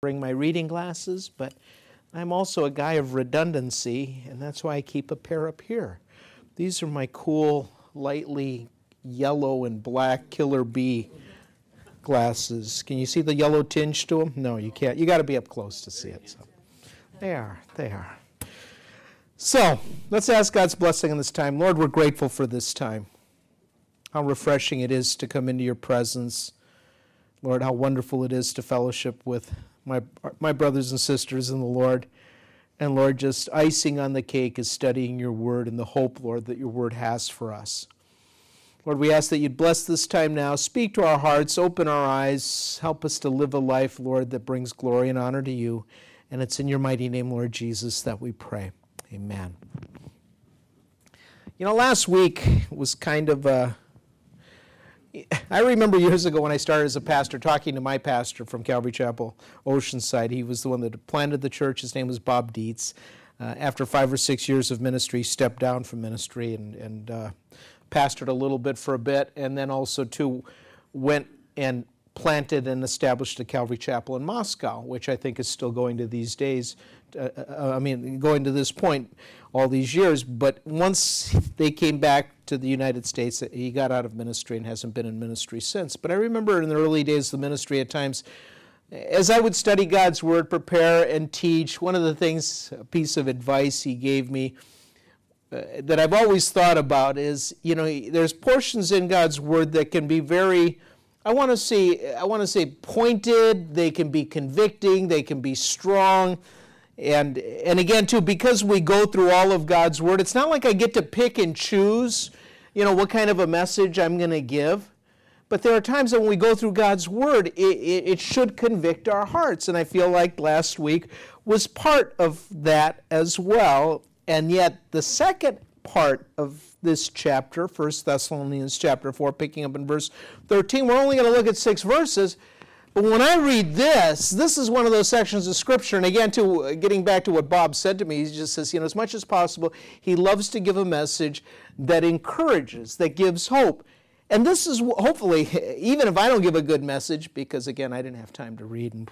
bring my reading glasses, but I'm also a guy of redundancy, and that's why I keep a pair up here. These are my cool, lightly yellow and black killer bee glasses. Can you see the yellow tinge to them? No, you can't. You got to be up close to see it. So. They are. They are. So let's ask God's blessing in this time. Lord, we're grateful for this time. How refreshing it is to come into your presence. Lord, how wonderful it is to fellowship with my, my brothers and sisters in the Lord. And Lord, just icing on the cake is studying your word and the hope, Lord, that your word has for us. Lord, we ask that you'd bless this time now, speak to our hearts, open our eyes, help us to live a life, Lord, that brings glory and honor to you. And it's in your mighty name, Lord Jesus, that we pray. Amen. You know, last week was kind of a I remember years ago when I started as a pastor talking to my pastor from Calvary Chapel, Oceanside. He was the one that planted the church. His name was Bob Dietz. Uh, after five or six years of ministry, stepped down from ministry and, and uh, pastored a little bit for a bit, and then also too went and planted and established a Calvary Chapel in Moscow, which I think is still going to these days. Uh, uh I mean, going to this point all these years. But once they came back to the United States, he got out of ministry and hasn't been in ministry since. But I remember in the early days of the ministry, at times, as I would study God's Word, prepare and teach, one of the things, a piece of advice he gave me uh, that I've always thought about is, you know, there's portions in God's Word that can be very, I want to say, I want to say pointed. They can be convicting. They can be strong. And, and again, too, because we go through all of God's Word, it's not like I get to pick and choose, you know, what kind of a message I'm going to give. But there are times that when we go through God's Word, it, it, it, should convict our hearts. And I feel like last week was part of that as well. And yet, the second part of this chapter, 1 Thessalonians chapter 4, picking up in verse 13, we're only going to look at six verses. But when I read this, this is one of those sections of Scripture, and again, to getting back to what Bob said to me, he just says, you know, as much as possible, he loves to give a message that encourages, that gives hope. And this is hopefully, even if I don't give a good message, because again, I didn't have time to read and,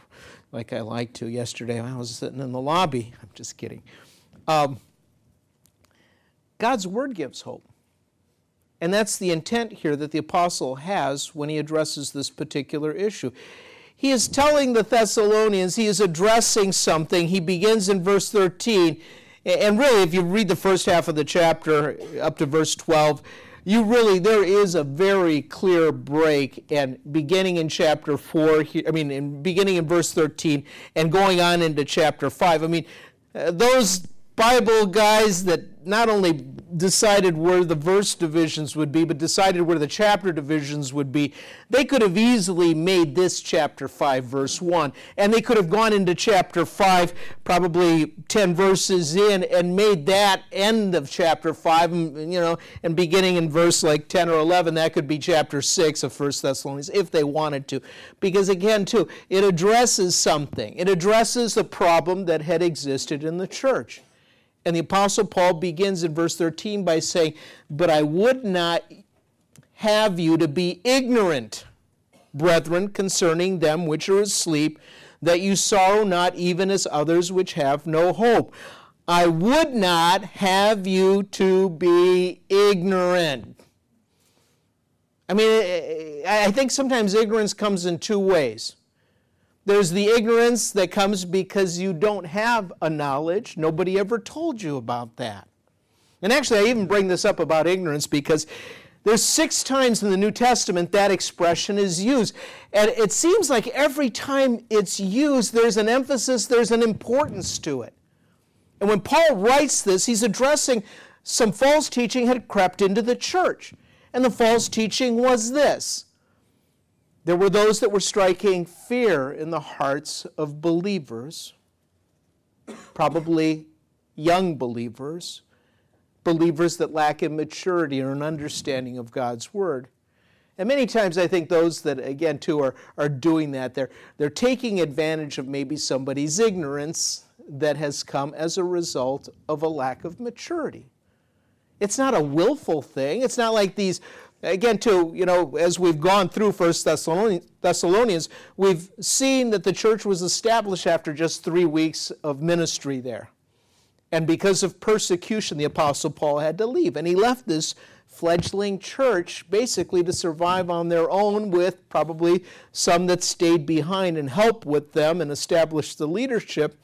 like I like to yesterday, I was sitting in the lobby. I'm just kidding. Um, God's Word gives hope. And that's the intent here that the apostle has when he addresses this particular issue he is telling the Thessalonians, he is addressing something. He begins in verse 13. And really, if you read the first half of the chapter up to verse 12, you really, there is a very clear break. And beginning in chapter 4, I mean, in, beginning in verse 13 and going on into chapter 5, I mean, uh, those Bible guys that not only decided where the verse divisions would be, but decided where the chapter divisions would be, they could have easily made this chapter 5, verse 1. And they could have gone into chapter 5, probably 10 verses in, and made that end of chapter 5, you know, and beginning in verse like 10 or 11, that could be chapter 6 of 1 Thessalonians if they wanted to. Because again, too, it addresses something, it addresses the problem that had existed in the church. And the Apostle Paul begins in verse 13 by saying, But I would not have you to be ignorant, brethren, concerning them which are asleep, that you sorrow not even as others which have no hope. I would not have you to be ignorant. I mean, I think sometimes ignorance comes in two ways. There's the ignorance that comes because you don't have a knowledge. Nobody ever told you about that. And actually, I even bring this up about ignorance because there's six times in the New Testament that expression is used. And it seems like every time it's used, there's an emphasis, there's an importance to it. And when Paul writes this, he's addressing some false teaching had crept into the church. And the false teaching was this there were those that were striking fear in the hearts of believers, probably young believers, believers that lack in maturity or an understanding of God's Word. And many times I think those that, again, too, are, are doing that, they're, they're taking advantage of maybe somebody's ignorance that has come as a result of a lack of maturity. It's not a willful thing. It's not like these Again, too, you know, as we've gone through First Thessalonians, we've seen that the church was established after just three weeks of ministry there. And because of persecution, the Apostle Paul had to leave. And he left this fledgling church basically to survive on their own, with probably some that stayed behind and helped with them and established the leadership.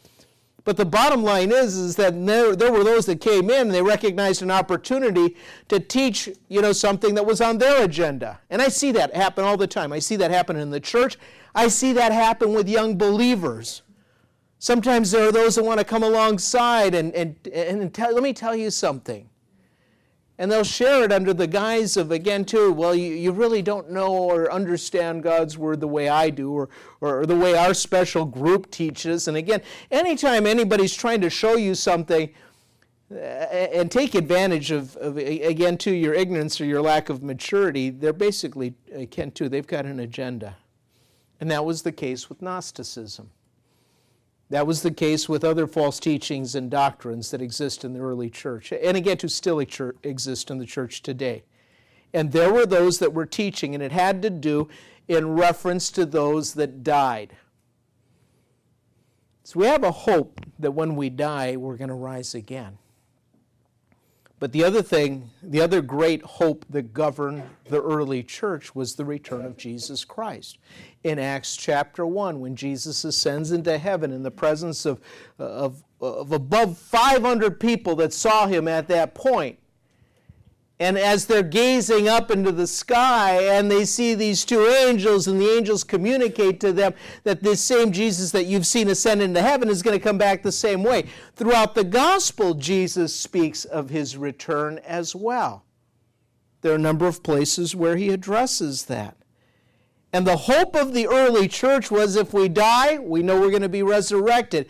But the bottom line is, is that there, there were those that came in and they recognized an opportunity to teach, you know, something that was on their agenda. And I see that happen all the time. I see that happen in the church. I see that happen with young believers. Sometimes there are those that want to come alongside and, and, and tell, let me tell you something. And they'll share it under the guise of, again, too, well, you, you really don't know or understand God's Word the way I do or, or the way our special group teaches. And again, anytime anybody's trying to show you something uh, and take advantage of, of, again, to your ignorance or your lack of maturity, they're basically, again, too, they've got an agenda. And that was the case with Gnosticism. That was the case with other false teachings and doctrines that exist in the early church, and again, to still exist in the church today. And there were those that were teaching, and it had to do in reference to those that died. So we have a hope that when we die, we're going to rise again. But the other thing, the other great hope that governed the early church was the return of Jesus Christ. In Acts chapter 1, when Jesus ascends into heaven in the presence of, uh, of, of above 500 people that saw him at that point, and as they're gazing up into the sky and they see these two angels, and the angels communicate to them that this same Jesus that you've seen ascend into heaven is going to come back the same way. Throughout the gospel, Jesus speaks of his return as well. There are a number of places where he addresses that. And the hope of the early church was if we die, we know we're going to be resurrected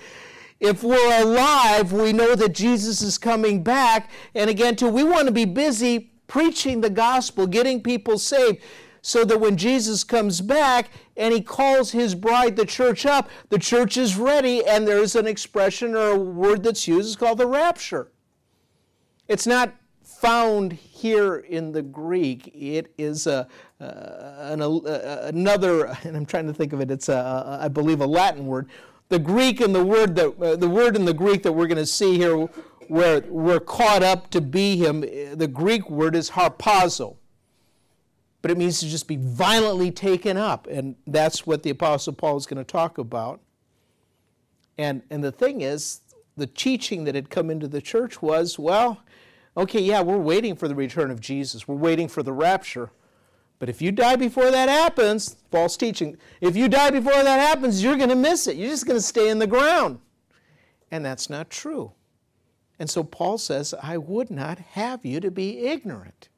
if we're alive, we know that Jesus is coming back. And again, too, we want to be busy preaching the gospel, getting people saved, so that when Jesus comes back and he calls his bride, the church, up, the church is ready, and there's an expression or a word that's used it's called the rapture. It's not found here in the Greek. It is a, an, uh, another, and I'm trying to think of it, it's, a, I believe, a Latin word the Greek and the word that uh, the word in the Greek that we're going to see here, where we're caught up to be him, the Greek word is harpazo. But it means to just be violently taken up, and that's what the Apostle Paul is going to talk about. And and the thing is, the teaching that had come into the church was, well, okay, yeah, we're waiting for the return of Jesus. We're waiting for the rapture. But if you die before that happens, false teaching, if you die before that happens, you're going to miss it. You're just going to stay in the ground. And that's not true. And so Paul says, I would not have you to be ignorant.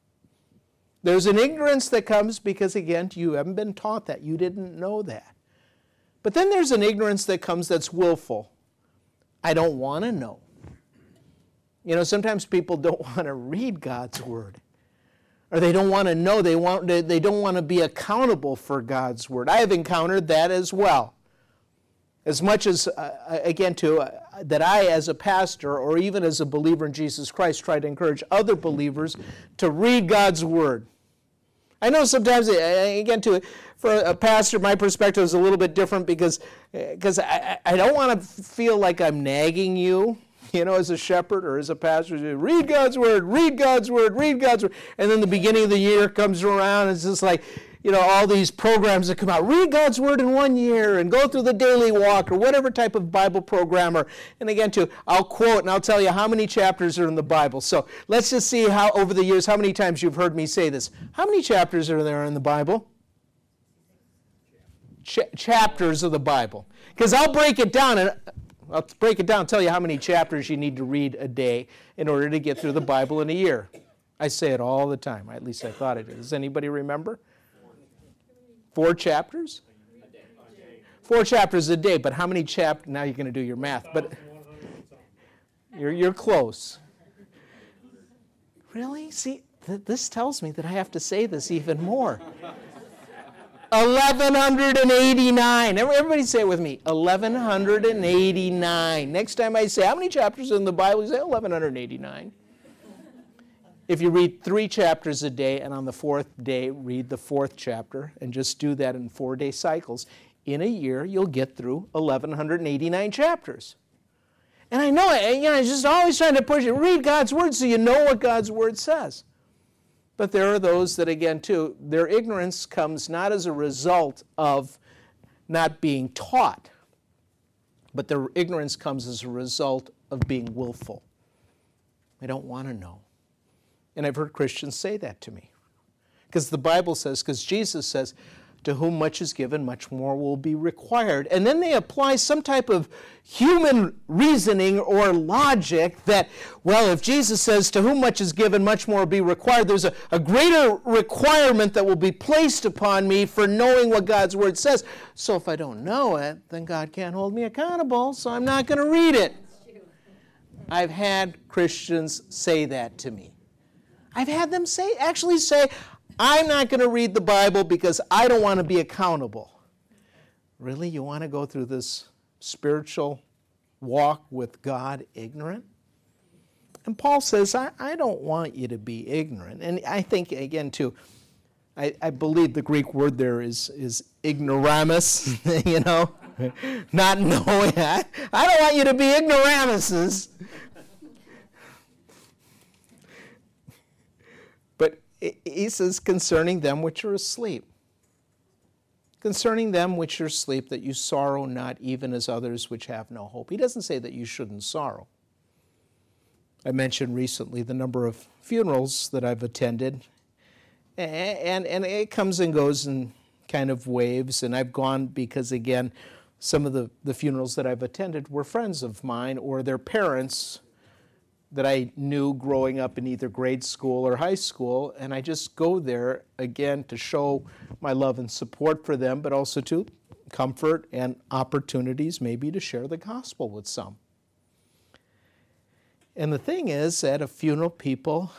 There's an ignorance that comes because, again, you haven't been taught that. You didn't know that. But then there's an ignorance that comes that's willful. I don't want to know. You know, sometimes people don't want to read God's Word or they don't want to know they want they don't want to be accountable for God's word. I have encountered that as well. As much as uh, again to uh, that I as a pastor or even as a believer in Jesus Christ try to encourage other believers to read God's word. I know sometimes uh, again to for a pastor my perspective is a little bit different because because uh, I, I don't want to feel like I'm nagging you you know, as a shepherd or as a pastor, read God's word, read God's word, read God's word. And then the beginning of the year comes around, and it's just like, you know, all these programs that come out. Read God's word in one year and go through the daily walk or whatever type of Bible program. Or, and again, too, I'll quote and I'll tell you how many chapters are in the Bible. So let's just see how, over the years, how many times you've heard me say this. How many chapters are there in the Bible? Ch- chapters of the Bible. Because I'll break it down and I'll break it down, tell you how many chapters you need to read a day in order to get through the Bible in a year. I say it all the time. At least I thought it is. Does anybody remember? Four chapters? Four chapters a day, but how many chapters? Now you're going to do your math, but you're, you're close. Really? See, th- this tells me that I have to say this even more. 1189. Everybody say it with me. 1189. Next time I say, how many chapters in the Bible? You say 1189. If you read three chapters a day and on the fourth day read the fourth chapter and just do that in four day cycles, in a year you'll get through 1,189 chapters. And I know, you know, I'm just always trying to push it. Read God's word so you know what God's word says. But there are those that, again, too, their ignorance comes not as a result of not being taught, but their ignorance comes as a result of being willful. They don't want to know. And I've heard Christians say that to me. Because the Bible says, because Jesus says, to whom much is given, much more will be required. And then they apply some type of human reasoning or logic that, well, if Jesus says, to whom much is given, much more will be required, there's a, a greater requirement that will be placed upon me for knowing what God's Word says. So if I don't know it, then God can't hold me accountable, so I'm not going to read it. I've had Christians say that to me. I've had them say, actually say, I'm not going to read the Bible because I don't want to be accountable. Really? You want to go through this spiritual walk with God ignorant? And Paul says, I, I don't want you to be ignorant. And I think, again, too, I, I believe the Greek word there is, is ignoramus, you know, not knowing. I, I don't want you to be ignoramuses. He says, concerning them which are asleep. Concerning them which are asleep, that you sorrow not even as others which have no hope. He doesn't say that you shouldn't sorrow. I mentioned recently the number of funerals that I've attended, and, and it comes and goes in kind of waves. And I've gone because, again, some of the, the funerals that I've attended were friends of mine or their parents that I knew growing up in either grade school or high school, and I just go there again to show my love and support for them, but also to comfort and opportunities maybe to share the gospel with some. And the thing is, at a funeral, people,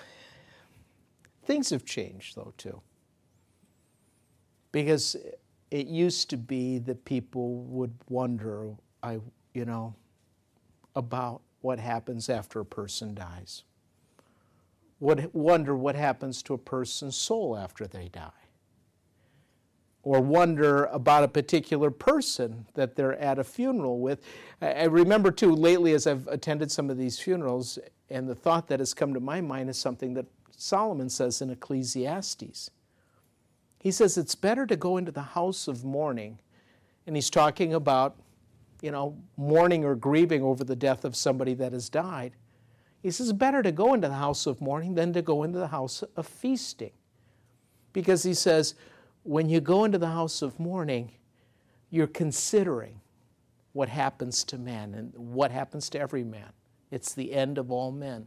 things have changed though, too. Because it used to be that people would wonder, I, you know, about what happens after a person dies. Would wonder what happens to a person's soul after they die. Or wonder about a particular person that they're at a funeral with. I remember too, lately as I've attended some of these funerals, and the thought that has come to my mind is something that Solomon says in Ecclesiastes. He says it's better to go into the house of mourning, and he's talking about you know, mourning or grieving over the death of somebody that has died. He says, it's better to go into the house of mourning than to go into the house of feasting. Because he says, when you go into the house of mourning, you're considering what happens to man and what happens to every man. It's the end of all men.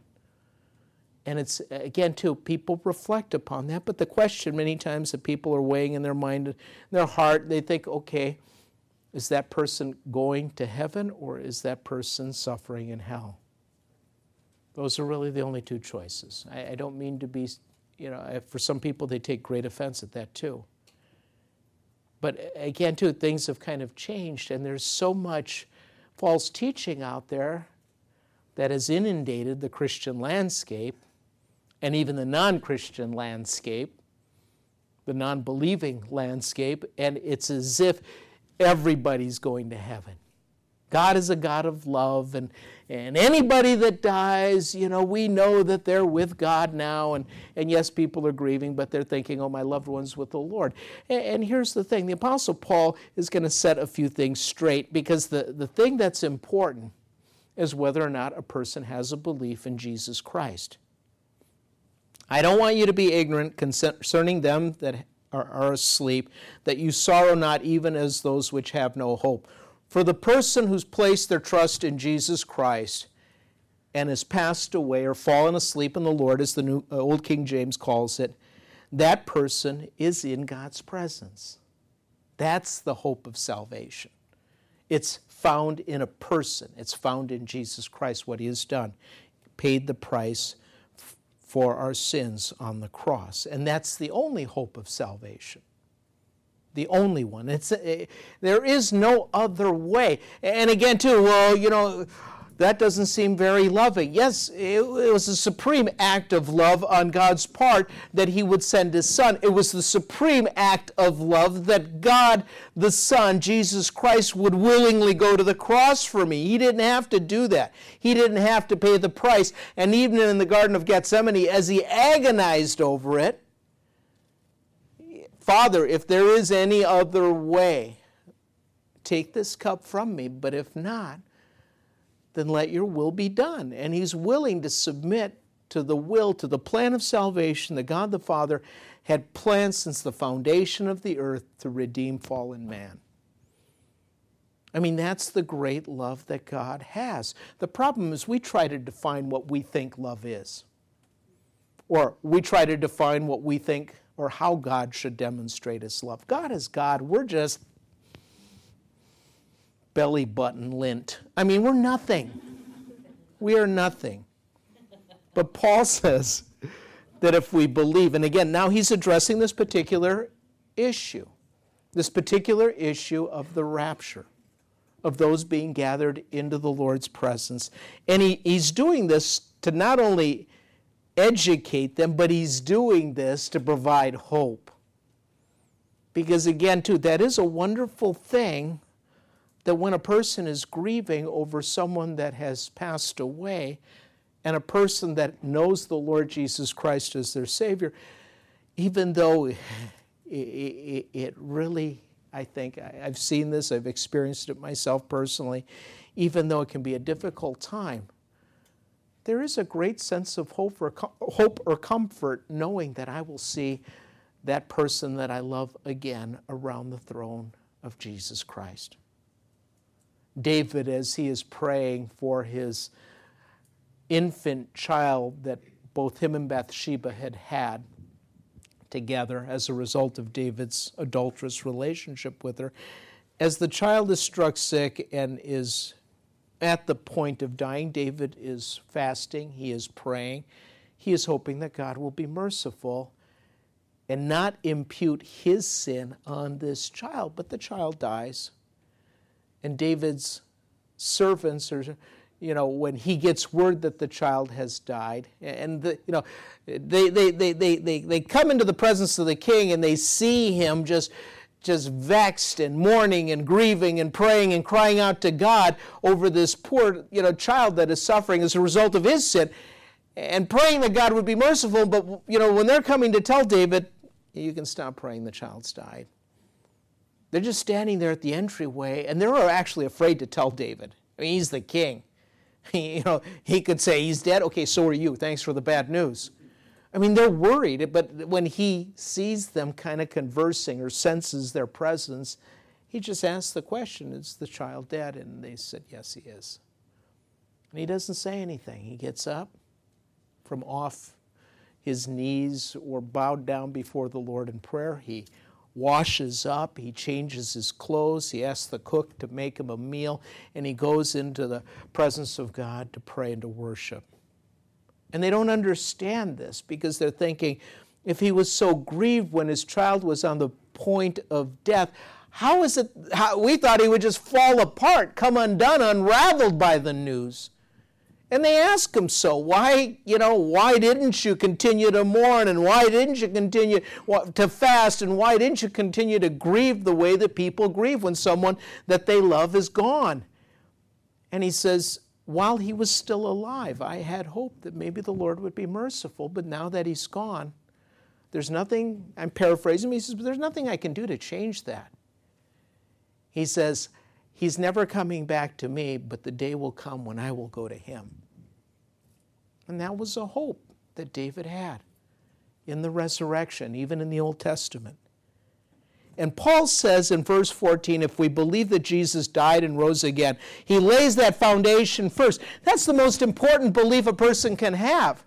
And it's, again, too, people reflect upon that. But the question many times that people are weighing in their mind, in their heart, they think, okay, is that person going to heaven or is that person suffering in hell? Those are really the only two choices. I, I don't mean to be, you know, for some people they take great offense at that too. But again, too, things have kind of changed, and there's so much false teaching out there that has inundated the Christian landscape and even the non Christian landscape, the non believing landscape, and it's as if everybody's going to heaven. God is a God of love, and, and anybody that dies, you know, we know that they're with God now. And, and yes, people are grieving, but they're thinking, oh, my loved one's with the Lord. And, and here's the thing the Apostle Paul is going to set a few things straight because the, the thing that's important is whether or not a person has a belief in Jesus Christ. I don't want you to be ignorant concerning them that are, asleep, that you sorrow not even as those which have no hope. For the person who's placed their trust in Jesus Christ and has passed away or fallen asleep in the Lord, as the new, uh, Old King James calls it, that person is in God's presence. That's the hope of salvation. It's found in a person, it's found in Jesus Christ, what he has done. Paid the price for our sins on the cross. And that's the only hope of salvation. The only one. It's, a, there is no other way. And again, too, well, you know, that doesn't seem very loving. Yes, it, was a supreme act of love on God's part that He would send His Son. It was the supreme act of love that God, the Son, Jesus Christ, would willingly go to the cross for me. He didn't have to do that, He didn't have to pay the price. And even in the Garden of Gethsemane, as He agonized over it, Father, if there is any other way, take this cup from me, but if not, then let your will be done. And he's willing to submit to the will, to the plan of salvation that God the Father had planned since the foundation of the earth to redeem fallen man. I mean, that's the great love that God has. The problem is we try to define what we think love is, or we try to define what we think or how God should demonstrate his love. God is God. We're just belly button lint. I mean, we're nothing. We are nothing. But Paul says that if we believe, and again, now he's addressing this particular issue, this particular issue of the rapture, of those being gathered into the Lord's presence. And he, he's doing this to not only educate them, but he's doing this to provide hope. Because again, too, that is a wonderful thing that when a person is grieving over someone that has passed away and a person that knows the Lord Jesus Christ as their Savior, even though it really, I think, I've seen this, I've experienced it myself personally, even though it can be a difficult time, there is a great sense of hope or, hope or comfort knowing that I will see that person that I love again around the throne of Jesus Christ. David as he is praying for his infant child that both him and Bathsheba had had together as a result of David's adulterous relationship with her. As the child is struck sick and is at the point of dying, David is fasting, he is praying, he is hoping that God will be merciful and not impute his sin on this child, but the child dies and David's servants are you know when he gets word that the child has died and the, you know they, they, they, they, they, they come into the presence of the king and they see him just just vexed and mourning and grieving and praying and crying out to God over this poor you know child that is suffering as a result of his sin and praying that God would be merciful. But you know when they're coming to tell David you can stop praying the child's died they're just standing there at the entryway, and they're actually afraid to tell David. I mean, he's the king. He, you know, he could say he's dead. Okay, so are you. Thanks for the bad news. I mean, they're worried, but when he sees them kind of conversing or senses their presence, he just asks the question, Is the child dead? And they said, Yes, he is. And he doesn't say anything. He gets up from off his knees or bowed down before the Lord in prayer. He washes up, he changes his clothes, he asks the cook to make him a meal, and he goes into the presence of God to pray and to worship. And they don't understand this because they're thinking, if he was so grieved when his child was on the point of death, how is it? How, we thought he would just fall apart, come undone, unraveled by the news. And they ask him so. Why, you know, why didn't you continue to mourn and why didn't you continue to fast and why didn't you continue to grieve the way that people grieve when someone that they love is gone? And he says, while he was still alive, I had hope that maybe the Lord would be merciful, but now that he's gone, there's nothing, I'm paraphrasing he says, but there's nothing I can do to change that. He says, He's never coming back to me, but the day will come when I will go to him. And that was a hope that David had in the resurrection, even in the Old Testament. And Paul says in verse 14 if we believe that Jesus died and rose again, he lays that foundation first. That's the most important belief a person can have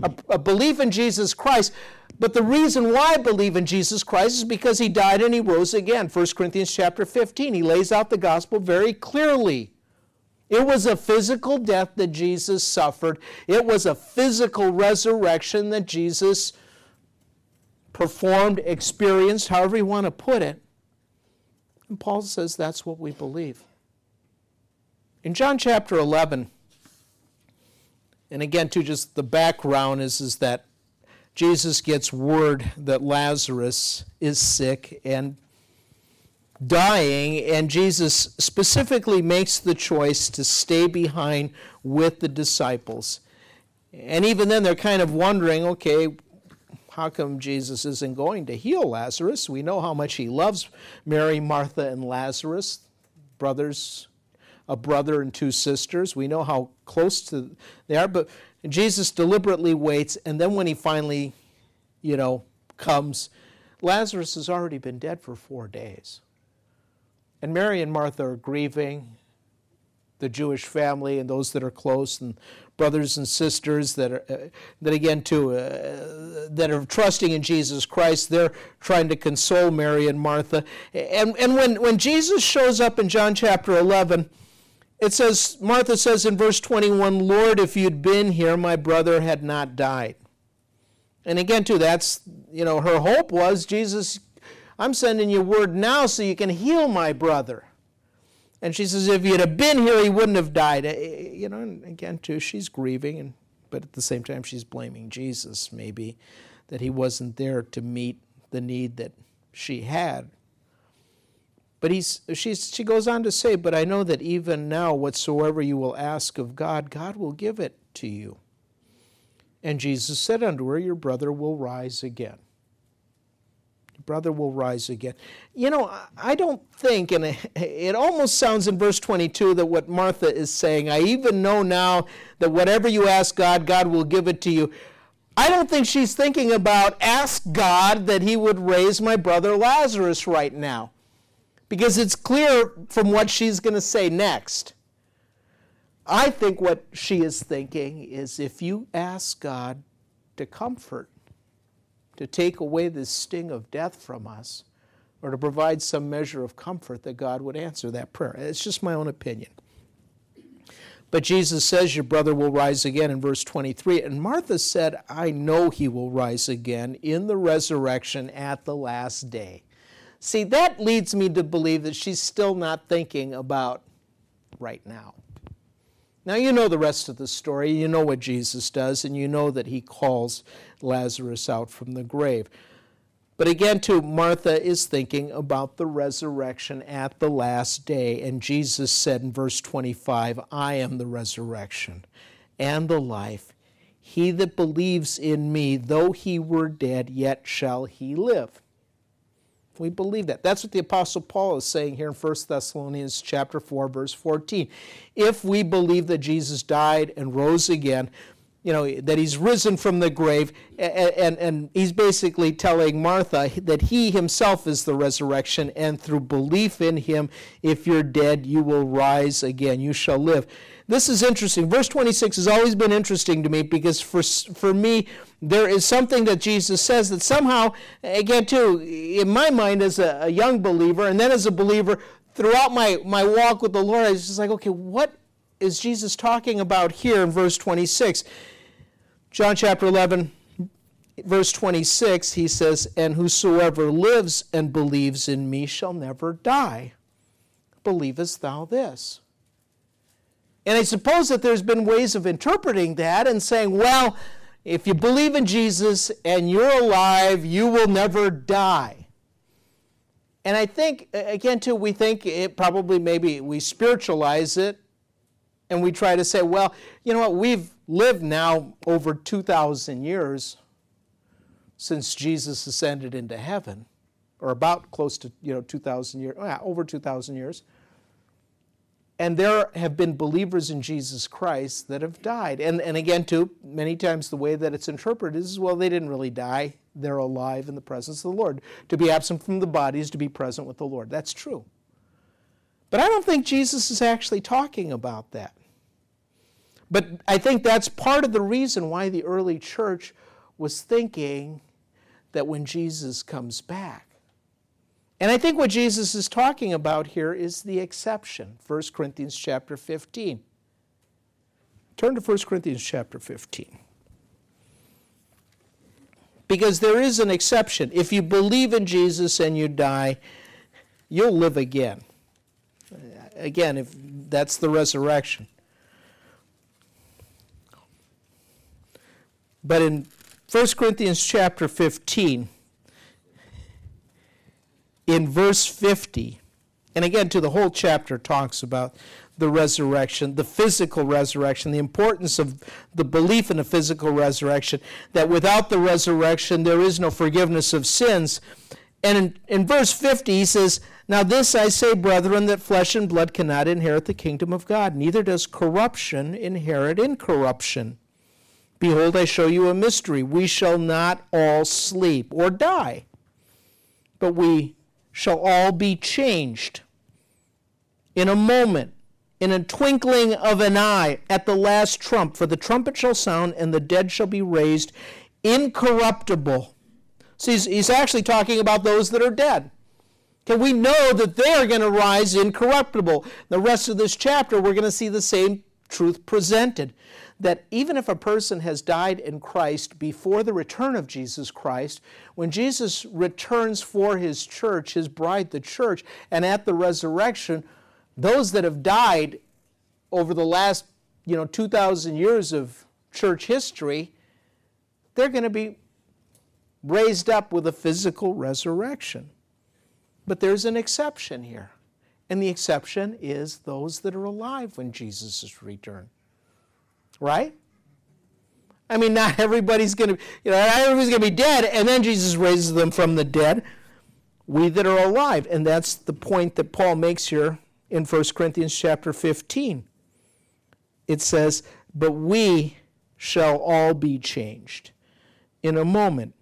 a, a belief in Jesus Christ. But the reason why I believe in Jesus Christ is because he died and he rose again. 1 Corinthians chapter 15, he lays out the gospel very clearly. It was a physical death that Jesus suffered. It was a physical resurrection that Jesus performed, experienced, however you want to put it. And Paul says that's what we believe. In John chapter 11, And again, to just the background is, is that Jesus gets word that Lazarus is sick and dying, and Jesus specifically makes the choice to stay behind with the disciples. And even then, they're kind of wondering okay, how come Jesus isn't going to heal Lazarus? We know how much he loves Mary, Martha, and Lazarus, brothers, a brother and two sisters. We know how close to they are, but Jesus deliberately waits, and then when he finally, you know, comes, Lazarus has already been dead for four days. And Mary and Martha are grieving, the Jewish family and those that are close, and brothers and sisters that are, uh, that again, too, uh, that are trusting in Jesus Christ. They're trying to console Mary and Martha. And, and when, when Jesus shows up in John chapter 11, it says, Martha says in verse 21, Lord, if you'd been here, my brother had not died. And again, too, that's, you know, her hope was, Jesus, I'm sending you word now so you can heal my brother. And she says, if you'd have been here, he wouldn't have died. Eh, eh, you know, and again, too, she's grieving, and, but at the same time, she's blaming Jesus, maybe, that he wasn't there to meet the need that she had. But he's, she's, she goes on to say, But I know that even now, whatsoever you will ask of God, God will give it to you. And Jesus said unto her, Your brother will rise again Your brother will rise again. You know, I don't think, and it almost sounds in verse 22 that what Martha is saying, I even know now that whatever you ask God, God will give it to you. I don't think she's thinking about ask God that he would raise my brother Lazarus right now. Because it's clear from what she's going to say next. I think what she is thinking is if you ask God to comfort to take away the sting of death from us or to provide some measure of comfort that God would answer that prayer. It's just my own opinion. But Jesus says, Your brother will rise again in verse 23. And Martha said, I know he will rise again in the resurrection at the last day. See, that leads me to believe that she's still not thinking about right now. Now, you know the rest of the story. You know what Jesus does, and you know that he calls Lazarus out from the grave. But again, too, Martha is thinking about the resurrection at the last day. And Jesus said in verse 25, I am the resurrection and the life. He that believes in me, though he were dead, yet shall he live. We believe that. That's what the apostle Paul is saying here in 1 Thessalonians chapter 4 verse 14. If we believe that Jesus died and rose again, you know, that he's risen from the grave, and, and, and, he's basically telling Martha that he himself is the resurrection, and through belief in him, if you're dead, you will rise again, you shall live. This is interesting. Verse 26 has always been interesting to me because for, for me, there is something that Jesus says that somehow, again, too, in my mind as a, a young believer, and then as a believer, throughout my, my walk with the Lord, I was just like, okay, what is Jesus talking about here in verse 26? John chapter 11, verse 26, he says, And whosoever lives and believes in me shall never die. Believest thou this? And I suppose that there's been ways of interpreting that and saying, well, if you believe in Jesus and you're alive, you will never die. And I think, again, too, we think it probably maybe we spiritualize it and we try to say, well, you know what, we've lived now over 2,000 years since Jesus ascended into heaven, or about close to, you know, 2,000 years, over 2,000 years. And there have been believers in Jesus Christ that have died. And, and again, too, many times the way that it's interpreted is well, they didn't really die. They're alive in the presence of the Lord. To be absent from the body is to be present with the Lord. That's true. But I don't think Jesus is actually talking about that. But I think that's part of the reason why the early church was thinking that when Jesus comes back, and I think what Jesus is talking about here is the exception. 1 Corinthians chapter 15. Turn to 1 Corinthians chapter 15. Because there is an exception. If you believe in Jesus and you die, you'll live again. Again, if that's the resurrection. But in 1 Corinthians chapter 15, in verse 50, and again, to the whole chapter talks about the resurrection, the physical resurrection, the importance of the belief in a physical resurrection, that without the resurrection there is no forgiveness of sins. And in, in verse 50, he says, Now this I say, brethren, that flesh and blood cannot inherit the kingdom of God, neither does corruption inherit incorruption. Behold, I show you a mystery. We shall not all sleep or die, but we shall all be changed in a moment in a twinkling of an eye at the last trump. For the trumpet shall sound, and the dead shall be raised incorruptible. So he's, he's actually talking about those that are dead. Can we know that they are going to rise incorruptible? The rest of this chapter, we're going to see the same truth presented. That even if a person has died in Christ before the return of Jesus Christ, when Jesus returns for his church, his bride, the church, and at the resurrection, those that have died over the last, you know, 2,000 years of church history, they're going to be raised up with a physical resurrection. But there's an exception here. And the exception is those that are alive when Jesus is returned. Right? I mean, not everybody's going to, you know, not everybody's going to be dead, and then Jesus raises them from the dead. We that are alive. And that's the point that Paul makes here in 1 Corinthians chapter 15. It says, But we shall all be changed in a moment,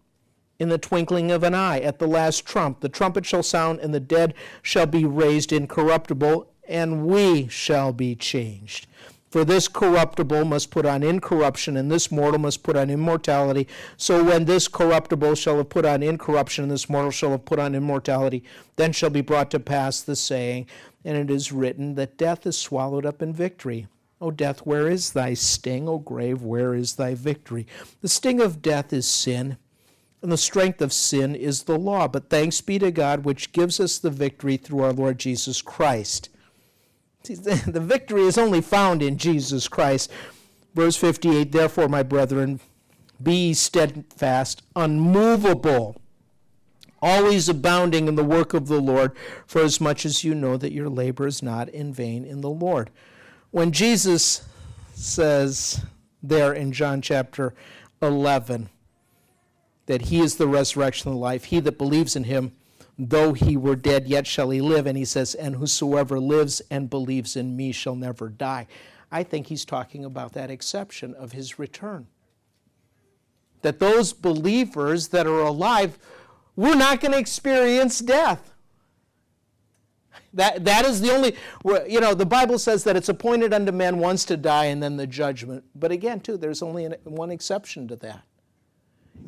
in the twinkling of an eye, at the last trump. The trumpet shall sound, and the dead shall be raised incorruptible, and we shall be changed. For this corruptible must put on incorruption, and this mortal must put on immortality. So when this corruptible shall have put on incorruption, and this mortal shall have put on immortality, then shall be brought to pass the saying, and it is written that death is swallowed up in victory. O death, where is thy sting? O grave, where is thy victory? The sting of death is sin, and the strength of sin is the law. But thanks be to God, which gives us the victory through our Lord Jesus Christ. The victory is only found in Jesus Christ. Verse 58 Therefore, my brethren, be steadfast, unmovable, always abounding in the work of the Lord, for as much as you know that your labor is not in vain in the Lord. When Jesus says there in John chapter 11 that he is the resurrection and life, he that believes in him though he were dead, yet shall he live. And he says, And whosoever lives and believes in me shall never die. I think he's talking about that exception of his return. That those believers that are alive, we're not going to experience death. That, that is the only, you know, the Bible says that it's appointed unto man once to die and then the judgment. But again, too, there's only one exception to that.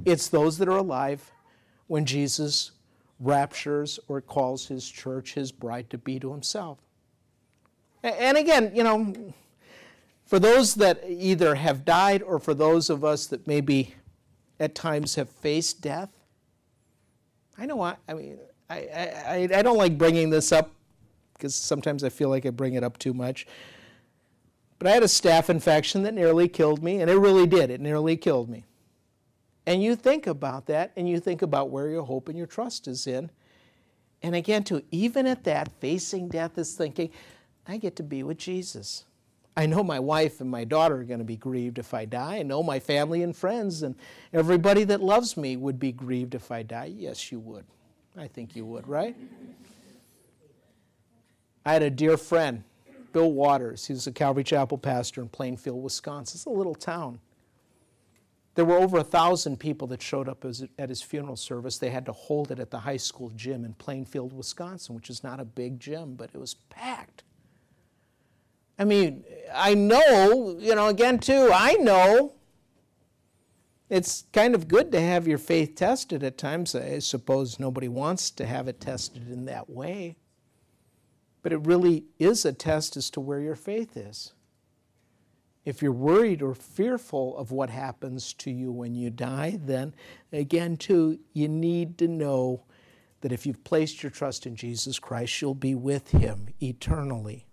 It's those that are alive when Jesus raptures or calls his church, his bride, to be to himself. And again, you know, for those that either have died or for those of us that maybe at times have faced death, I know I, I mean, I, I, I don't like bringing this up because sometimes I feel like I bring it up too much. But I had a staph infection that nearly killed me, and it really did. It nearly killed me. And you think about that and you think about where your hope and your trust is in. And again, too, even at that, facing death is thinking, I get to be with Jesus. I know my wife and my daughter are going to be grieved if I die. I know my family and friends and everybody that loves me would be grieved if I die. Yes, you would. I think you would, right? I had a dear friend, Bill Waters. He was a Calvary Chapel pastor in Plainfield, Wisconsin. It's a little town. There were over a thousand people that showed up at his funeral service. They had to hold it at the high school gym in Plainfield, Wisconsin, which is not a big gym, but it was packed. I mean, I know, you know, again, too, I know it's kind of good to have your faith tested at times. I suppose nobody wants to have it tested in that way. But it really is a test as to where your faith is. If you're worried or fearful of what happens to you when you die, then again, too, you need to know that if you've placed your trust in Jesus Christ, you'll be with Him eternally.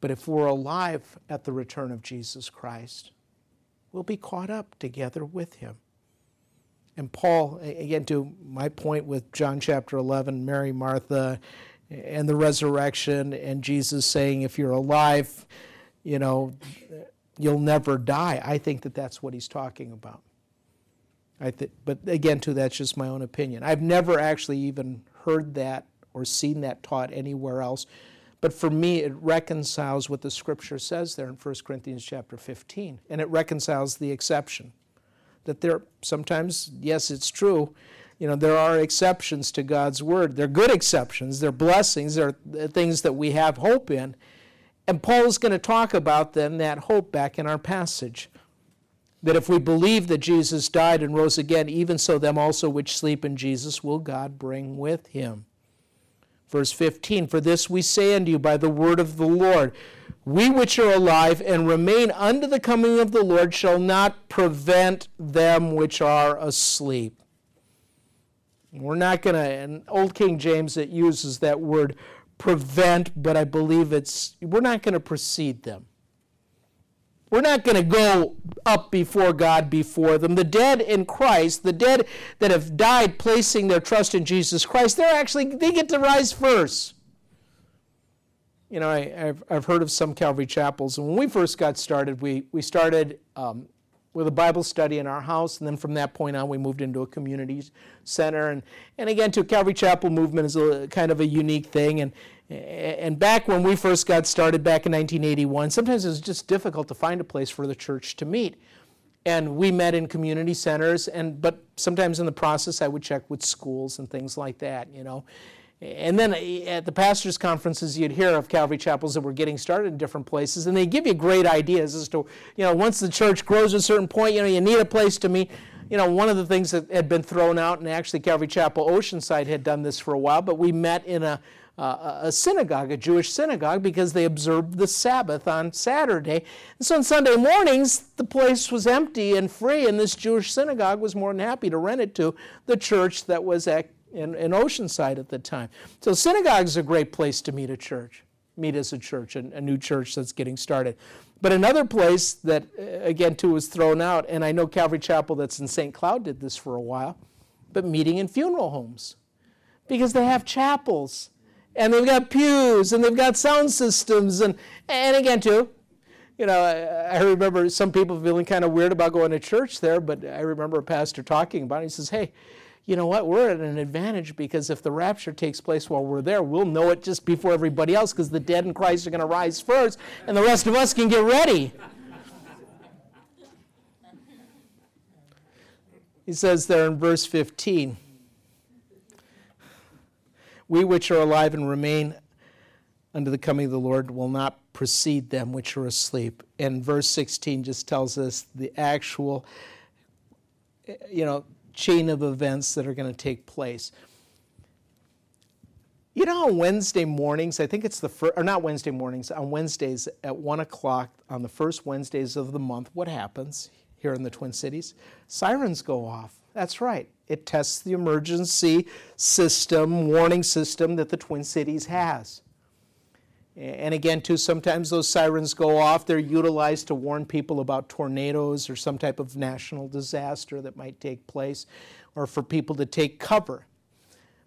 But if we're alive at the return of Jesus Christ, we'll be caught up together with him. And Paul, again, to my point with John chapter 11, Mary, Martha, and the resurrection, and Jesus saying, if you're alive, you know, you'll never die. I think that that's what he's talking about. I th- but again, too, that's just my own opinion. I've never actually even heard that or seen that taught anywhere else. But for me, it reconciles what the scripture says there in 1 Corinthians chapter 15, and it reconciles the exception. That there sometimes, yes, it's true, you know, there are exceptions to God's word. They're good exceptions, they're blessings, they're uh, things that we have hope in. And Paul's going to talk about then that hope back in our passage. That if we believe that Jesus died and rose again, even so them also which sleep in Jesus will God bring with him. Verse 15 For this we say unto you by the word of the Lord, we which are alive and remain unto the coming of the Lord shall not prevent them which are asleep. We're not going to, in Old King James, it uses that word prevent, but I believe it's, we're not going to precede them. We're not going to go up before God before them. The dead in Christ, the dead that have died placing their trust in Jesus Christ, they're actually, they get to rise first. You know, I, have I've heard of some Calvary chapels, and when we first got started, we, we started um, with a Bible study in our house, and then from that point on, we moved into a community center. And, and again, to Calvary Chapel movement is a kind of a unique thing. And, and back when we first got started back in 1981, sometimes it was just difficult to find a place for the church to meet. And we met in community centers, and but sometimes in the process, I would check with schools and things like that, you know. And then at the pastors' conferences, you'd hear of Calvary chapels that were getting started in different places, and they give you great ideas as to, you know, once the church grows a certain point, you know, you need a place to meet. You know, one of the things that had been thrown out, and actually Calvary Chapel Oceanside had done this for a while, but we met in a, uh, a synagogue, a Jewish synagogue, because they observed the Sabbath on Saturday. And so on Sunday mornings, the place was empty and free, and this Jewish synagogue was more than happy to rent it to the church that was at in, in Oceanside at the time. So synagogue is a great place to meet a church, meet as a church, a, a new church that's getting started. But another place that, uh, again, too, was thrown out, and I know Calvary Chapel that's in St. Cloud did this for a while, but meeting in funeral homes because they have chapels and they've got pews and they've got sound systems and, and again, too, you know, I, I remember some people feeling kind of weird about going to church there, but I remember a pastor talking about it. He says, hey, you know what? We're at an advantage because if the rapture takes place while we're there, we'll know it just before everybody else because the dead in Christ are going to rise first and the rest of us can get ready. He says there in verse 15 We which are alive and remain unto the coming of the Lord will not precede them which are asleep. And verse 16 just tells us the actual, you know, chain of events that are going to take place. You know, on Wednesday mornings, I think it's the first, or not Wednesday mornings, on Wednesdays at 1 o'clock on the first Wednesdays of the month, what happens here in the Twin Cities? Sirens go off. That's right. It tests the emergency system, warning system that the Twin Cities has. And again, too, sometimes those sirens go off. They're utilized to warn people about tornadoes or some type of national disaster that might take place, or for people to take cover.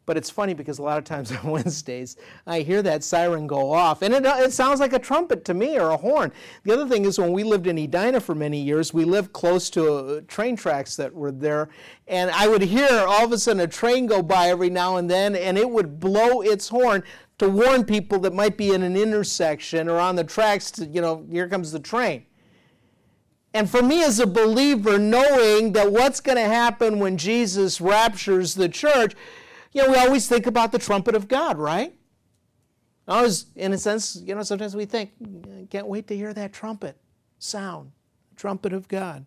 But it's funny because a lot of times on Wednesdays, I hear that siren go off, and it, it sounds like a trumpet to me or a horn. The other thing is, when we lived in Edina for many years, we lived close to uh, train tracks that were there, and I would hear all of a sudden a train go by every now and then, and it would blow its horn to warn people that might be in an intersection or on the tracks to, you know, here comes the train. And for me as a believer, knowing that what's going to happen when Jesus raptures the church, you know, we always think about the trumpet of God, right? I always, in a sense, you know, sometimes we think, mm, can't wait to hear that trumpet sound, trumpet of God.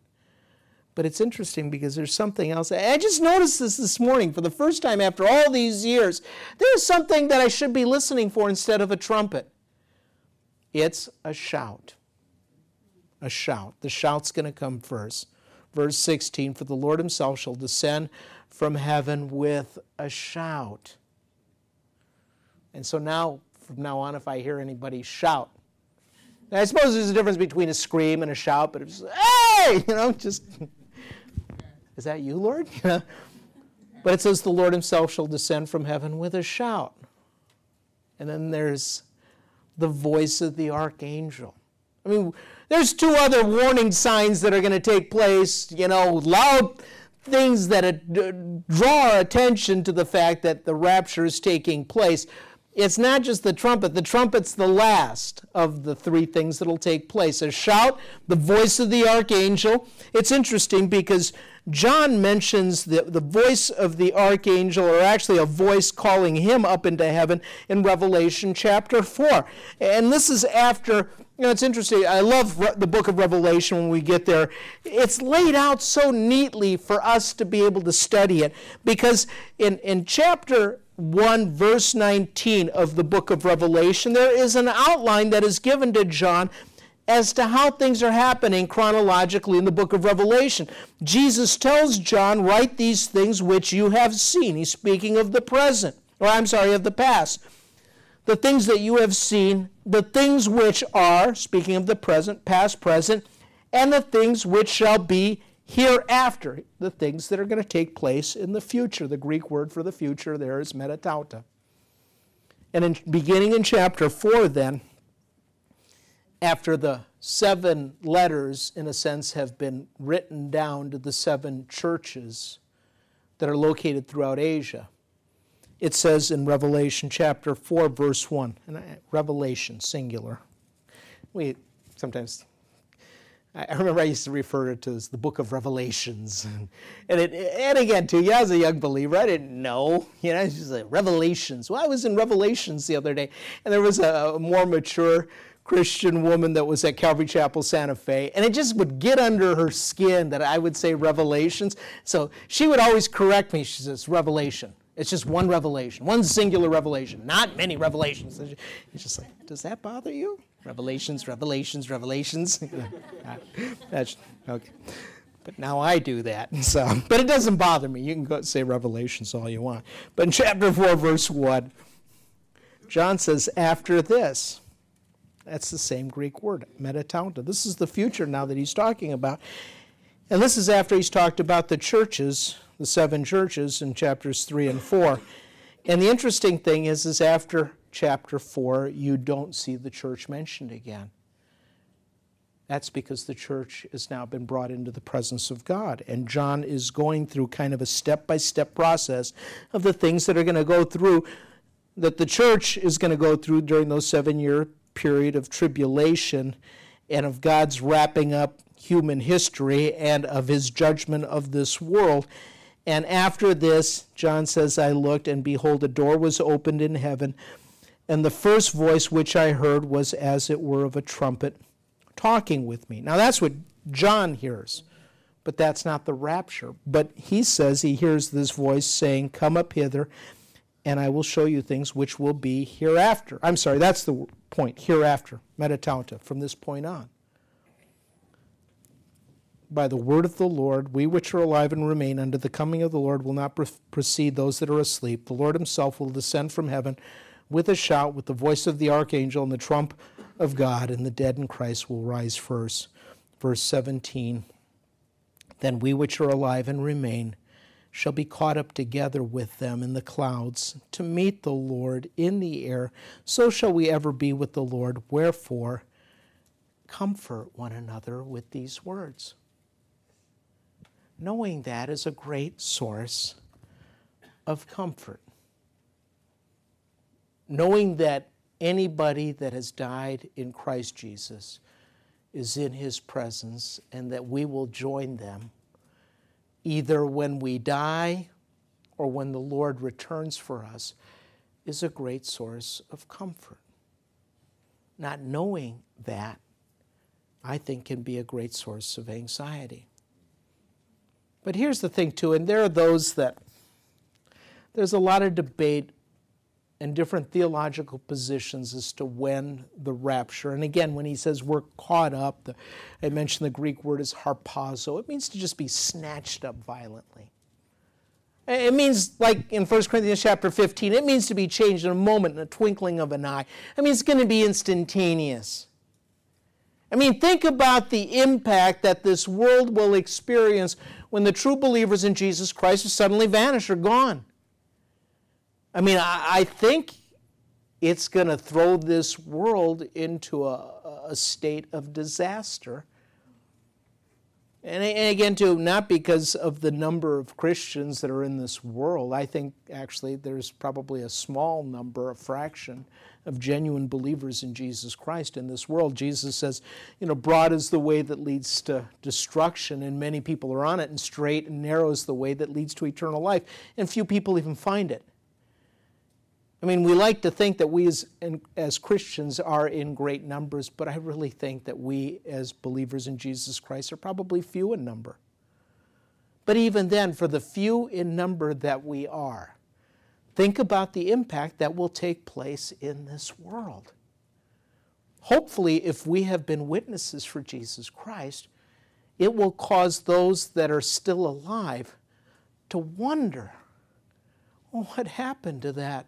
But it's interesting because there's something else. I just noticed this this morning for the first time after all these years. There's something that I should be listening for instead of a trumpet. It's a shout. A shout. The shout's going to come first. Verse 16 For the Lord himself shall descend from heaven with a shout. And so now, from now on, if I hear anybody shout, I suppose there's a difference between a scream and a shout, but it's, hey! you know, just, is that you, Lord? But it says, the Lord himself shall descend from heaven with a shout. And then there's the voice of the archangel. I mean, there's two other warning signs that are going to take place, you know, loud things that uh, draw attention to the fact that the rapture is taking place. It's not just the trumpet, the trumpet's the last of the three things that'll take place. A shout, the voice of the archangel. It's interesting because John mentions the, the voice of the archangel, or actually a voice calling him up into heaven in Revelation chapter 4. And this is after, you know, it's interesting. I love Re- the book of Revelation when we get there. It's laid out so neatly for us to be able to study it because in, in chapter 1, verse 19 of the book of Revelation, there is an outline that is given to John as to how things are happening chronologically in the book of Revelation. Jesus tells John, Write these things which you have seen. He's speaking of the present, or I'm sorry, of the past. The things that you have seen, the things which are, speaking of the present, past, present, and the things which shall be hereafter, the things that are going to take place in the future. The Greek word for the future there is metatauta. And in, beginning in chapter 4, then, after the seven letters, in a sense, have been written down to the seven churches that are located throughout Asia. It says in Revelation chapter 4, verse 1, and Revelation, singular. We sometimes, I remember I used to refer to it as the book of Revelations. And, it, and again, too, yeah, as a young believer, I didn't know. You know, it's just like Revelations. Well, I was in Revelations the other day, and there was a more mature Christian woman that was at Calvary Chapel Santa Fe, and it just would get under her skin that I would say revelations. So she would always correct me. She says, Revelation. It's just one revelation, one singular revelation, not many revelations. It's just like, does that bother you? Revelations, revelations, revelations. That's okay. But now I do that. So, but it doesn't bother me. You can go say revelations all you want. But in chapter 4, verse 1, John says, after this, that's the same Greek word, metatauta. This is the future now that he's talking about. And this is after he's talked about the churches, the seven churches in chapters 3 and 4. And the interesting thing is, is after chapter 4, you don't see the church mentioned again. That's because the church has now been brought into the presence of God. And John is going through kind of a step by step process of the things that are going to go through, that the church is going to go through during those seven year period of tribulation and of God's wrapping up human history and of his judgment of this world. And after this, John says, I looked, and behold, a door was opened in heaven, and the first voice which I heard was as it were of a trumpet talking with me. Now that's what John hears, but that's not the rapture. But he says he hears this voice saying, Come up hither, and I will show you things which will be hereafter. I'm sorry, that's the point, hereafter, metatauta, from this point on. By the word of the Lord, we which are alive and remain unto the coming of the Lord will not precede those that are asleep. The Lord himself will descend from heaven with a shout, with the voice of the archangel, and the trump of God, and the dead in Christ will rise first. Verse 17 Then we which are alive and remain, shall be caught up together with them in the clouds to meet the Lord in the air. So shall we ever be with the Lord. Wherefore, comfort one another with these words. Knowing that is a great source of comfort. Knowing that anybody that has died in Christ Jesus is in his presence and that we will join them either when we die or when the Lord returns for us, is a great source of comfort. Not knowing that, I think, can be a great source of anxiety. But here's the thing, too, and there are those that there's a lot of debate and different theological positions as to when the rapture. And again, when he says we're caught up, the, I mentioned the Greek word is harpazo. It means to just be snatched up violently. It means, like in 1 Corinthians chapter 15, it means to be changed in a moment, in a twinkling of an eye. I mean, it's going to be instantaneous. I mean, think about the impact that this world will experience when the true believers in Jesus Christ are suddenly vanish or gone. I mean, I, I think it's going to throw this world into a, a state of disaster. And, and again, too, not because of the number of Christians that are in this world. I think actually there's probably a small number, a fraction of genuine believers in Jesus Christ in this world. Jesus says, you know, broad is the way that leads to destruction, and many people are on it, and straight and narrow is the way that leads to eternal life, and few people even find it. I mean, we like to think that we as, as Christians are in great numbers, but I really think that we as believers in Jesus Christ are probably few in number. But even then, for the few in number that we are, think about the impact that will take place in this world. Hopefully, if we have been witnesses for Jesus Christ, it will cause those that are still alive to wonder well, what happened to that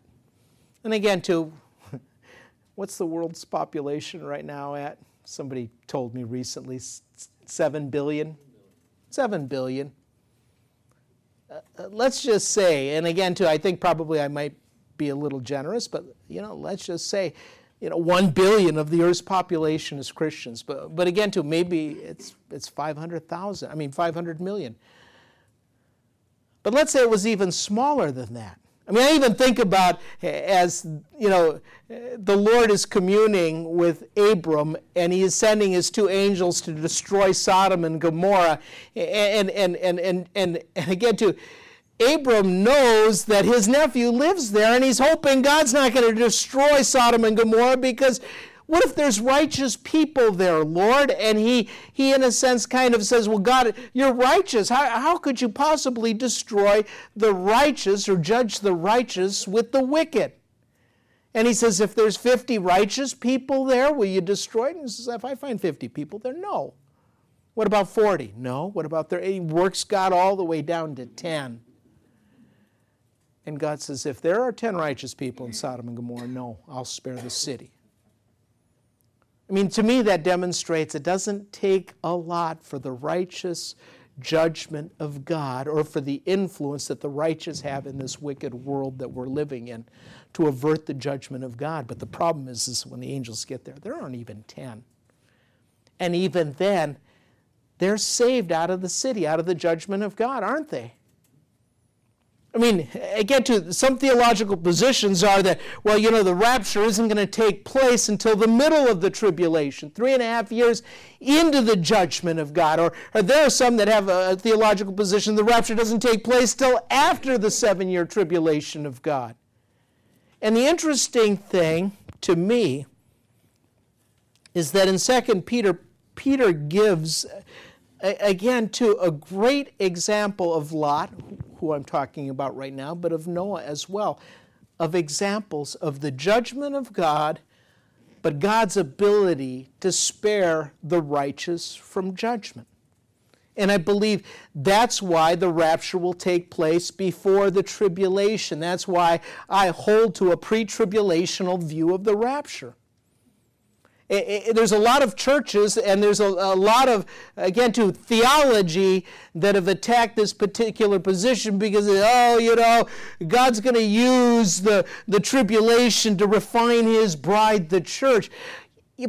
and again, too, what's the world's population right now at? Somebody told me recently 7 billion. 7 billion. Uh, uh, let's just say, and again, too, I think probably I might be a little generous, but you know, let's just say, you know, one billion of the Earth's population is Christians. But but again, too, maybe it's it's 500,000. I mean, 500 million. But let's say it was even smaller than that. I mean, I even think about as, you know, the Lord is communing with Abram and he is sending his two angels to destroy Sodom and Gomorrah. And, and, and, and, and, and again, too, Abram knows that his nephew lives there and he's hoping God's not going to destroy Sodom and Gomorrah because what if there's righteous people there, Lord? And he, he in a sense, kind of says, Well, God, you're righteous. How, how could you possibly destroy the righteous or judge the righteous with the wicked? And he says, If there's 50 righteous people there, will you destroy it? And he says, If I find 50 people there, no. What about 40? No. What about 30? He works God all the way down to 10. And God says, If there are 10 righteous people in Sodom and Gomorrah, no, I'll spare the city. I mean, to me, that demonstrates it doesn't take a lot for the righteous judgment of God or for the influence that the righteous have in this wicked world that we're living in to avert the judgment of God. But the problem is, is when the angels get there, there aren't even 10. And even then, they're saved out of the city, out of the judgment of God, aren't they? I mean, again, to some theological positions are that, well, you know, the rapture isn't going to take place until the middle of the tribulation, three and a half years into the judgment of God. Or, or there are some that have a, a theological position the rapture doesn't take place till after the seven year tribulation of God. And the interesting thing to me is that in 2 Peter, Peter gives again to a great example of Lot, who I'm talking about right now, but of Noah as well, of examples of the judgment of God, but God's ability to spare the righteous from judgment. And I believe that's why the rapture will take place before the tribulation. That's why I hold to a pre tribulational view of the rapture there's a lot of churches and there's a, a, lot of, again, to theology that have attacked this particular position because, oh, you know, God's going to use the, the tribulation to refine his bride, the church.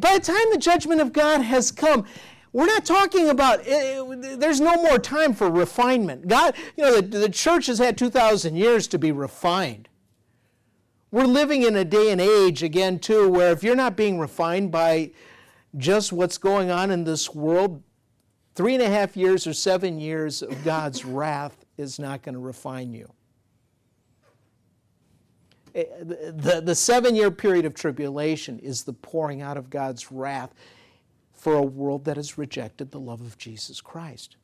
By the time the judgment of God has come, we're not talking about, eh, there's no more time for refinement. God, you know, the, the church has had 2,000 years to be refined. We're living in a day and age, again, too, where if you're not being refined by just what's going on in this world, three and a half years or seven years of God's wrath is not going to refine you. Eh, the, the seven year period of tribulation is the pouring out of God's wrath for a world that has rejected the love of Jesus Christ.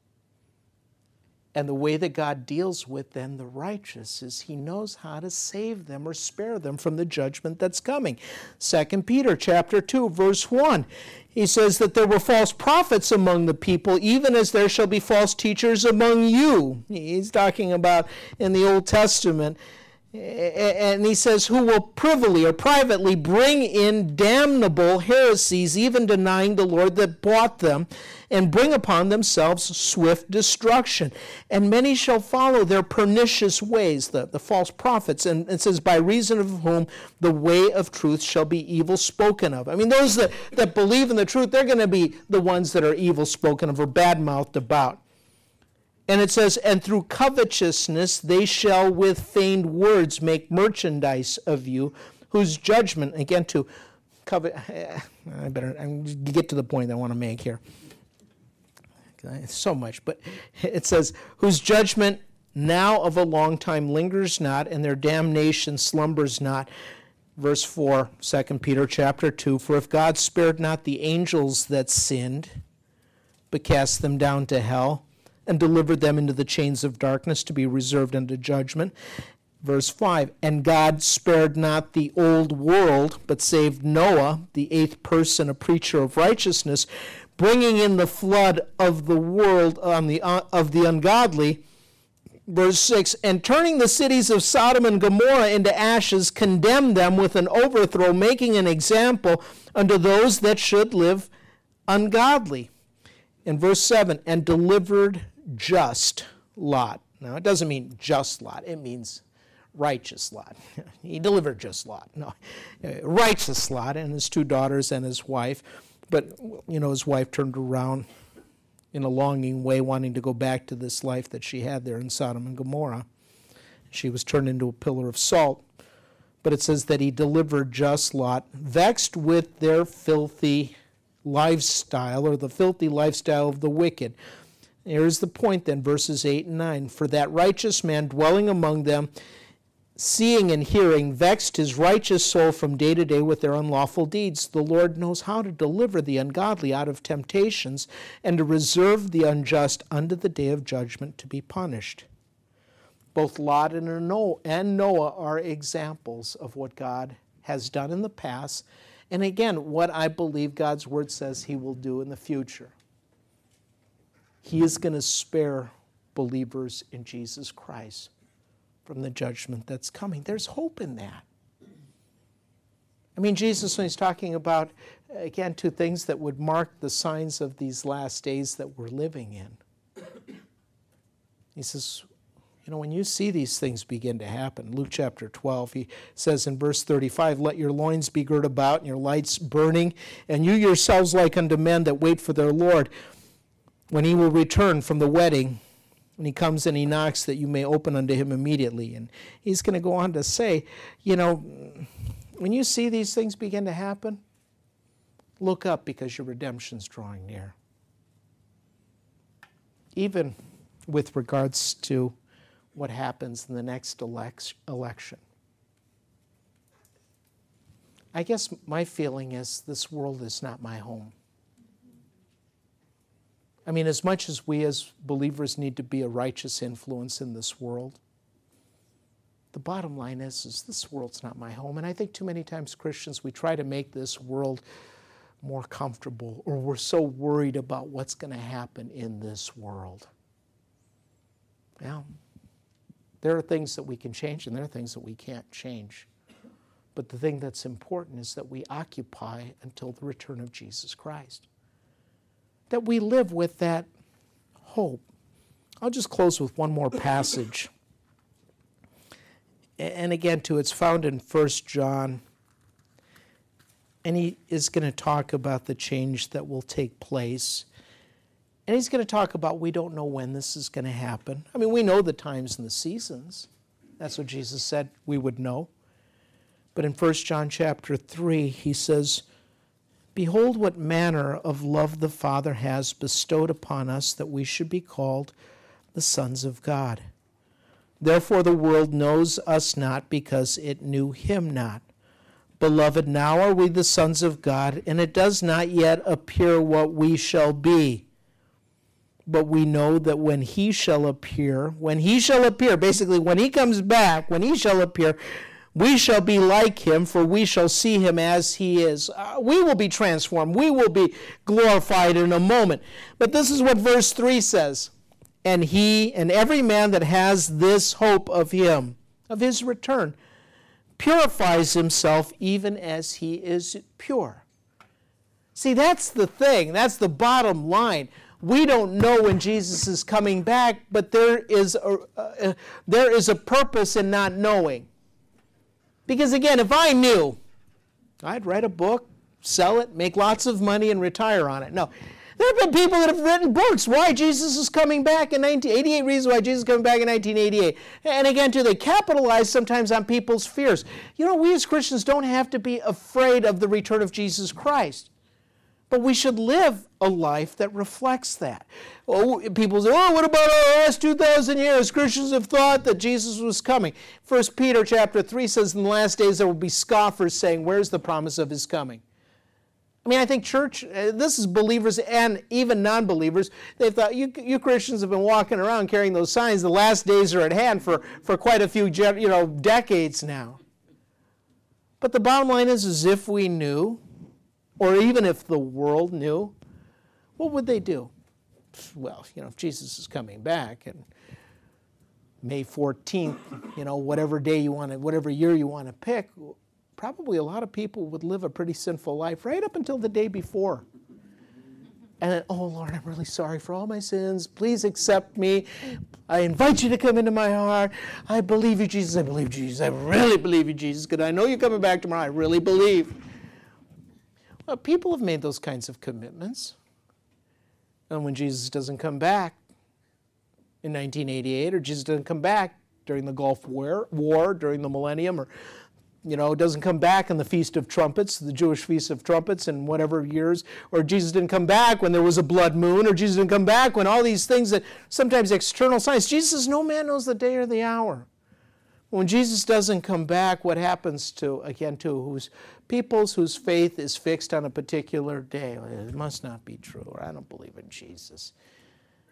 And the way that God deals with then the righteous is he knows how to save them or spare them from the judgment that's coming. 2 Peter chapter 2 verse 1. He says that there were false prophets among the people even as there shall be false teachers among you. He's talking about in the Old Testament and he says, who will privily or privately bring in damnable heresies, even denying the Lord that bought them, and bring upon themselves swift destruction. And many shall follow their pernicious ways, the, the false prophets. And it says, by reason of whom the way of truth shall be evil spoken of. I mean, those that, that believe in the truth, they're going to be the ones that are evil spoken of or bad mouthed about. And it says, And through covetousness they shall with feigned words make merchandise of you, whose judgment, again, to covet, I better get to the point I want to make here. So much, but it says, Whose judgment now of a long time lingers not, and their damnation slumbers not. Verse 4, 2 Peter chapter 2 For if God spared not the angels that sinned, but cast them down to hell, and delivered them into the chains of darkness to be reserved unto judgment. Verse 5 And God spared not the old world, but saved Noah, the eighth person, a preacher of righteousness, bringing in the flood of the world on the, uh, of the ungodly. Verse 6 And turning the cities of Sodom and Gomorrah into ashes, condemned them with an overthrow, making an example unto those that should live ungodly. In verse 7 And delivered just Lot. Now, it doesn't mean just Lot, it means righteous Lot. he delivered just Lot. No, uh, righteous Lot and his two daughters and his wife. But, you know, his wife turned around in a longing way, wanting to go back to this life that she had there in Sodom and Gomorrah. She was turned into a pillar of salt. But it says that he delivered just Lot, vexed with their filthy lifestyle or the filthy lifestyle of the wicked. Here's the point then, verses 8 and 9. For that righteous man dwelling among them, seeing and hearing, vexed his righteous soul from day to day with their unlawful deeds. The Lord knows how to deliver the ungodly out of temptations and to reserve the unjust unto the day of judgment to be punished. Both Lot and Noah are examples of what God has done in the past, and again, what I believe God's word says he will do in the future. He is going to spare believers in Jesus Christ from the judgment that's coming. There's hope in that. I mean, Jesus, when he's talking about, again, two things that would mark the signs of these last days that we're living in, he says, you know, when you see these things begin to happen, Luke chapter 12, he says in verse 35, Let your loins be girt about and your lights burning, and you yourselves like unto men that wait for their Lord when he will return from the wedding, when he comes and he knocks, that you may open unto him immediately. And he's going to go on to say, you know, when you see these things begin to happen, look up because your redemption's drawing near. Even with regards to what happens in the next election. I guess my feeling is this world is not my home. I mean, as much as we as believers need to be a righteous influence in this world, the bottom line is, is this world's not my home. And I think too many times Christians, we try to make this world more comfortable, or we're so worried about what's going to happen in this world. Well, there are things that we can change, and there are things that we can't change. But the thing that's important is that we occupy until the return of Jesus Christ that we live with that hope. I'll just close with one more passage. And again, too, it's found in 1 John. And he is going to talk about the change that will take place. And he's going to talk about we don't know when this is going to happen. I mean, we know the times and the seasons. That's what Jesus said we would know. But in 1 John chapter 3, he says, Behold, what manner of love the Father has bestowed upon us that we should be called the sons of God. Therefore, the world knows us not because it knew him not. Beloved, now are we the sons of God, and it does not yet appear what we shall be. But we know that when he shall appear, when he shall appear, basically, when he comes back, when he shall appear, we shall be like him, for we shall see him as he is. Uh, we will be transformed. We will be glorified in a moment. But this is what verse 3 says And he and every man that has this hope of him, of his return, purifies himself even as he is pure. See, that's the thing. That's the bottom line. We don't know when Jesus is coming back, but there is a, uh, there is a purpose in not knowing. Because again, if I knew, I'd write a book, sell it, make lots of money, and retire on it. No. There have been people that have written books why Jesus is coming back in 1988 reasons why Jesus is coming back in 1988. And again, too, they capitalize sometimes on people's fears. You know, we as Christians don't have to be afraid of the return of Jesus Christ. But we should live a life that reflects that. Oh, people say, oh, what about the last 2,000 years? Christians have thought that Jesus was coming. First Peter chapter 3 says, in the last days there will be scoffers saying, where's the promise of his coming? I mean, I think church, uh, this is believers and even non believers. They thought, you, you Christians have been walking around carrying those signs. The last days are at hand for, for quite a few you know, decades now. But the bottom line is, is if we knew, or even if the world knew, what would they do? Well, you know, if Jesus is coming back and May 14th, you know, whatever day you want to, whatever year you want to pick, probably a lot of people would live a pretty sinful life right up until the day before. And then, oh Lord, I'm really sorry for all my sins. Please accept me. I invite you to come into my heart. I believe you, Jesus. I believe Jesus. I really believe you, Jesus. Because I know you're coming back tomorrow. I really believe. Well, people have made those kinds of commitments. And when Jesus doesn't come back in 1988, or Jesus doesn't come back during the Gulf War, War during the millennium, or you know, doesn't come back in the Feast of Trumpets, the Jewish Feast of Trumpets in whatever years, or Jesus didn't come back when there was a blood moon, or Jesus didn't come back when all these things that sometimes external signs. Jesus, says, no man knows the day or the hour. When Jesus doesn't come back, what happens to, again, to whose peoples whose faith is fixed on a particular day? It must not be true, or I don't believe in Jesus.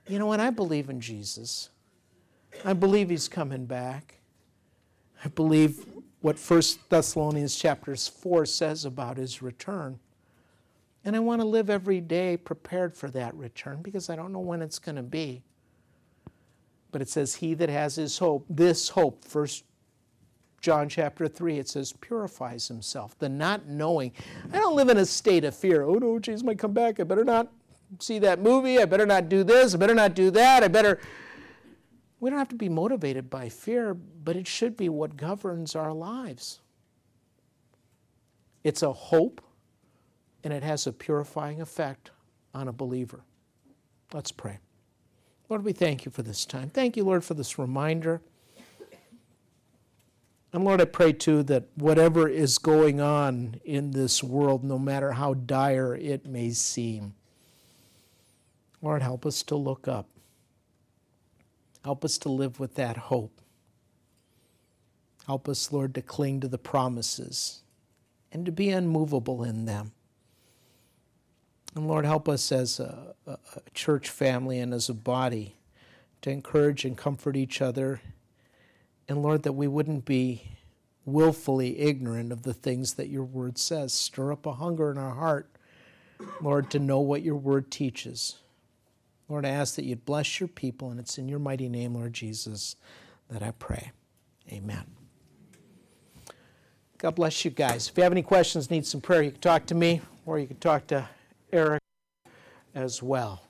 You know what? I believe in Jesus. I believe he's coming back. I believe what 1 Thessalonians chapters 4 says about his return. And I want to live every day prepared for that return because I don't know when it's going to be. But it says, He that has his hope, this hope, First John chapter 3, it says, purifies himself. The not knowing. I don't live in a state of fear. Oh no, Jesus might come back. I better not see that movie. I better not do this. I better not do that. I better we don't have to be motivated by fear, but it should be what governs our lives. It's a hope, and it has a purifying effect on a believer. Let's pray. Lord, we thank you for this time. Thank you, Lord, for this reminder. And Lord, I pray too that whatever is going on in this world, no matter how dire it may seem, Lord, help us to look up. Help us to live with that hope. Help us, Lord, to cling to the promises and to be unmovable in them. And Lord, help us as a, a, church family and as a body to encourage and comfort each other. And Lord, that we wouldn't be willfully ignorant of the things that your word says. Stir up a hunger in our heart, Lord, to know what your word teaches. Lord, I ask that you'd bless your people, and it's in your mighty name, Lord Jesus, that I pray. Amen. God bless you guys. If you have any questions, need some prayer, you can talk to me, or you can talk to Eric as well.